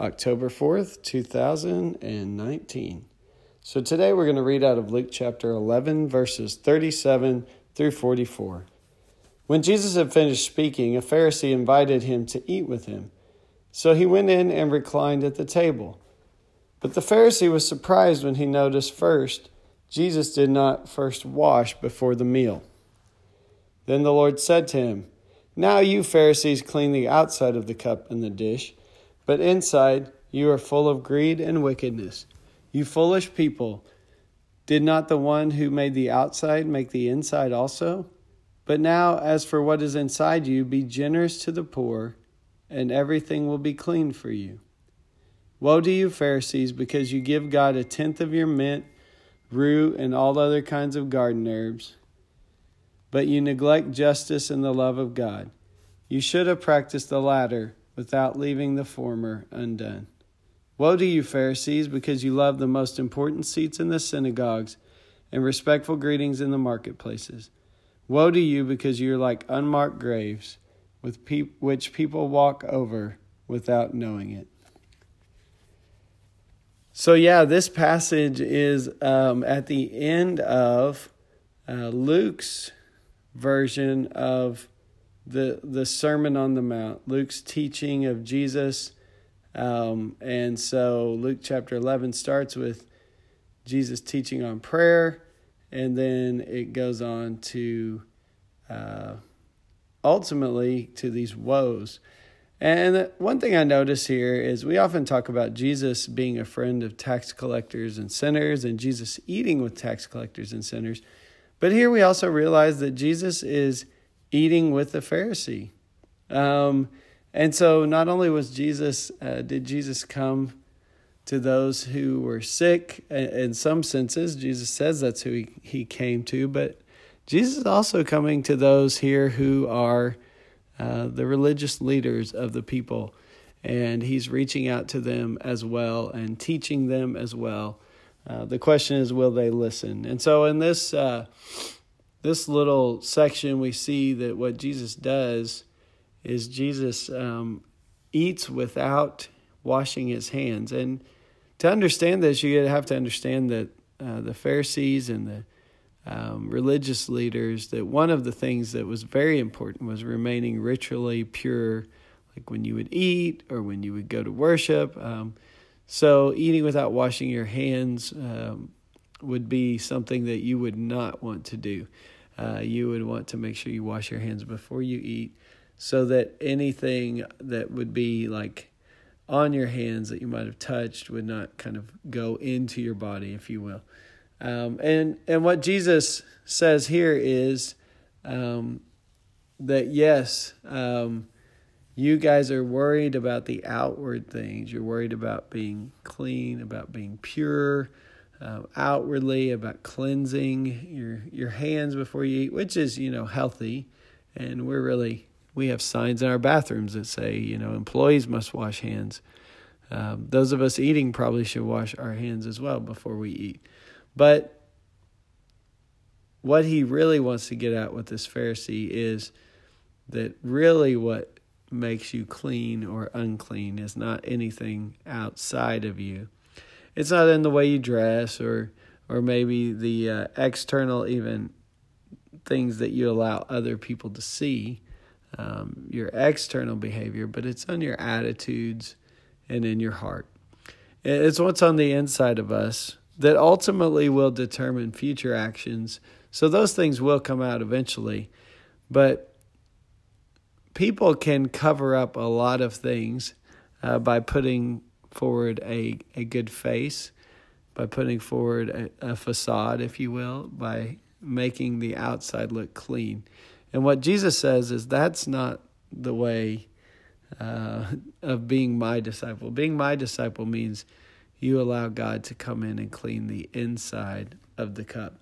October 4th, 2019. So today we're going to read out of Luke chapter 11, verses 37 through 44. When Jesus had finished speaking, a Pharisee invited him to eat with him. So he went in and reclined at the table. But the Pharisee was surprised when he noticed first Jesus did not first wash before the meal. Then the Lord said to him, now you Pharisees clean the outside of the cup and the dish, but inside you are full of greed and wickedness. You foolish people, did not the one who made the outside make the inside also? But now, as for what is inside you, be generous to the poor, and everything will be clean for you. Woe to you, Pharisees, because you give God a tenth of your mint, rue, and all other kinds of garden herbs but you neglect justice and the love of God. You should have practiced the latter without leaving the former undone. Woe to you, Pharisees, because you love the most important seats in the synagogues and respectful greetings in the marketplaces. Woe to you, because you are like unmarked graves, with pe- which people walk over without knowing it. So, yeah, this passage is um, at the end of uh, Luke's version of the the Sermon on the Mount, Luke's teaching of Jesus. Um, and so Luke chapter 11 starts with Jesus teaching on prayer, and then it goes on to uh, ultimately to these woes. And one thing I notice here is we often talk about Jesus being a friend of tax collectors and sinners, and Jesus eating with tax collectors and sinners. But here we also realize that Jesus is eating with the Pharisee. Um, and so not only was Jesus, uh, did Jesus come to those who were sick, in some senses, Jesus says that's who he, he came to, but Jesus is also coming to those here who are uh, the religious leaders of the people. And he's reaching out to them as well and teaching them as well uh, the question is, will they listen? And so in this uh, this little section, we see that what Jesus does is Jesus um, eats without washing his hands. And to understand this, you have to understand that uh, the Pharisees and the um, religious leaders that one of the things that was very important was remaining ritually pure, like when you would eat or when you would go to worship. Um, so, eating without washing your hands um, would be something that you would not want to do. Uh, you would want to make sure you wash your hands before you eat so that anything that would be like on your hands that you might have touched would not kind of go into your body, if you will. Um, and, and what Jesus says here is um, that yes, um, you guys are worried about the outward things. You're worried about being clean, about being pure, uh, outwardly, about cleansing your your hands before you eat, which is you know healthy. And we're really we have signs in our bathrooms that say you know employees must wash hands. Um, those of us eating probably should wash our hands as well before we eat. But what he really wants to get at with this Pharisee is that really what makes you clean or unclean is not anything outside of you. It's not in the way you dress or or maybe the uh, external even things that you allow other people to see, um, your external behavior, but it's on your attitudes and in your heart. It's what's on the inside of us that ultimately will determine future actions. So those things will come out eventually, but people can cover up a lot of things uh, by putting forward a, a good face, by putting forward a, a facade, if you will, by making the outside look clean. And what Jesus says is that's not the way uh, of being my disciple. Being my disciple means you allow God to come in and clean the inside of the cup.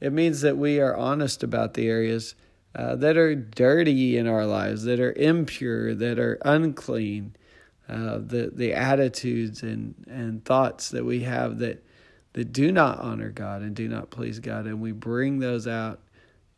It means that we are honest about the areas uh, that are dirty in our lives, that are impure, that are unclean, uh, the the attitudes and and thoughts that we have that that do not honor God and do not please God, and we bring those out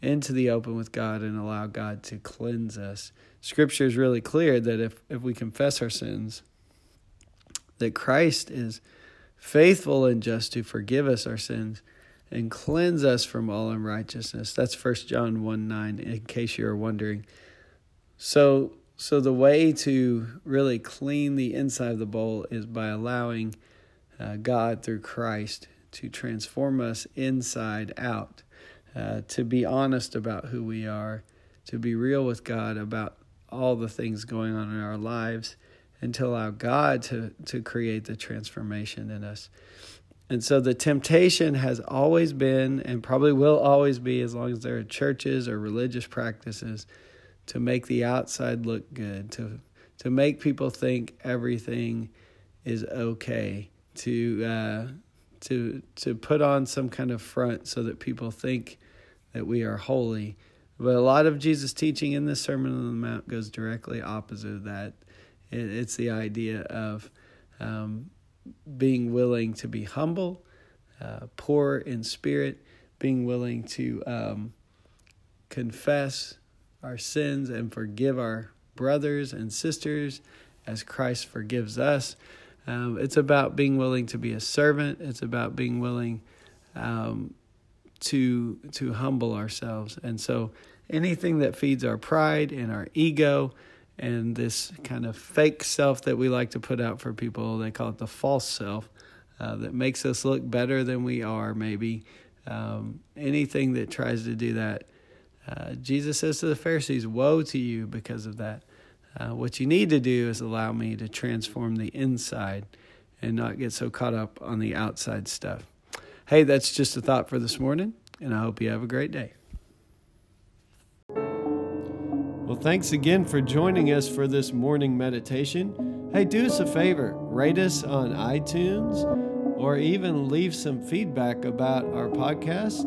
into the open with God and allow God to cleanse us. Scripture is really clear that if if we confess our sins, that Christ is faithful and just to forgive us our sins and cleanse us from all unrighteousness. That's First John 1 9, in case you're wondering. So, so the way to really clean the inside of the bowl is by allowing uh, God through Christ to transform us inside out, uh, to be honest about who we are, to be real with God about all the things going on in our lives, and to allow God to, to create the transformation in us. And so the temptation has always been and probably will always be, as long as there are churches or religious practices, to make the outside look good, to to make people think everything is okay, to uh, to to put on some kind of front so that people think that we are holy. But a lot of Jesus' teaching in the Sermon on the Mount goes directly opposite of that. It, it's the idea of um, being willing to be humble, uh, poor in spirit, being willing to um, confess our sins and forgive our brothers and sisters as Christ forgives us. Um, it's about being willing to be a servant. It's about being willing um, to to humble ourselves. And so, anything that feeds our pride and our ego and this kind of fake self that we like to put out for people. They call it the false self uh, that makes us look better than we are, maybe. Um, anything that tries to do that. Uh, Jesus says to the Pharisees, Woe to you because of that. Uh, what you need to do is allow me to transform the inside and not get so caught up on the outside stuff. Hey, that's just a thought for this morning, and I hope you have a great day. Well, thanks again for joining us for this morning meditation. Hey, do us a favor rate us on iTunes or even leave some feedback about our podcast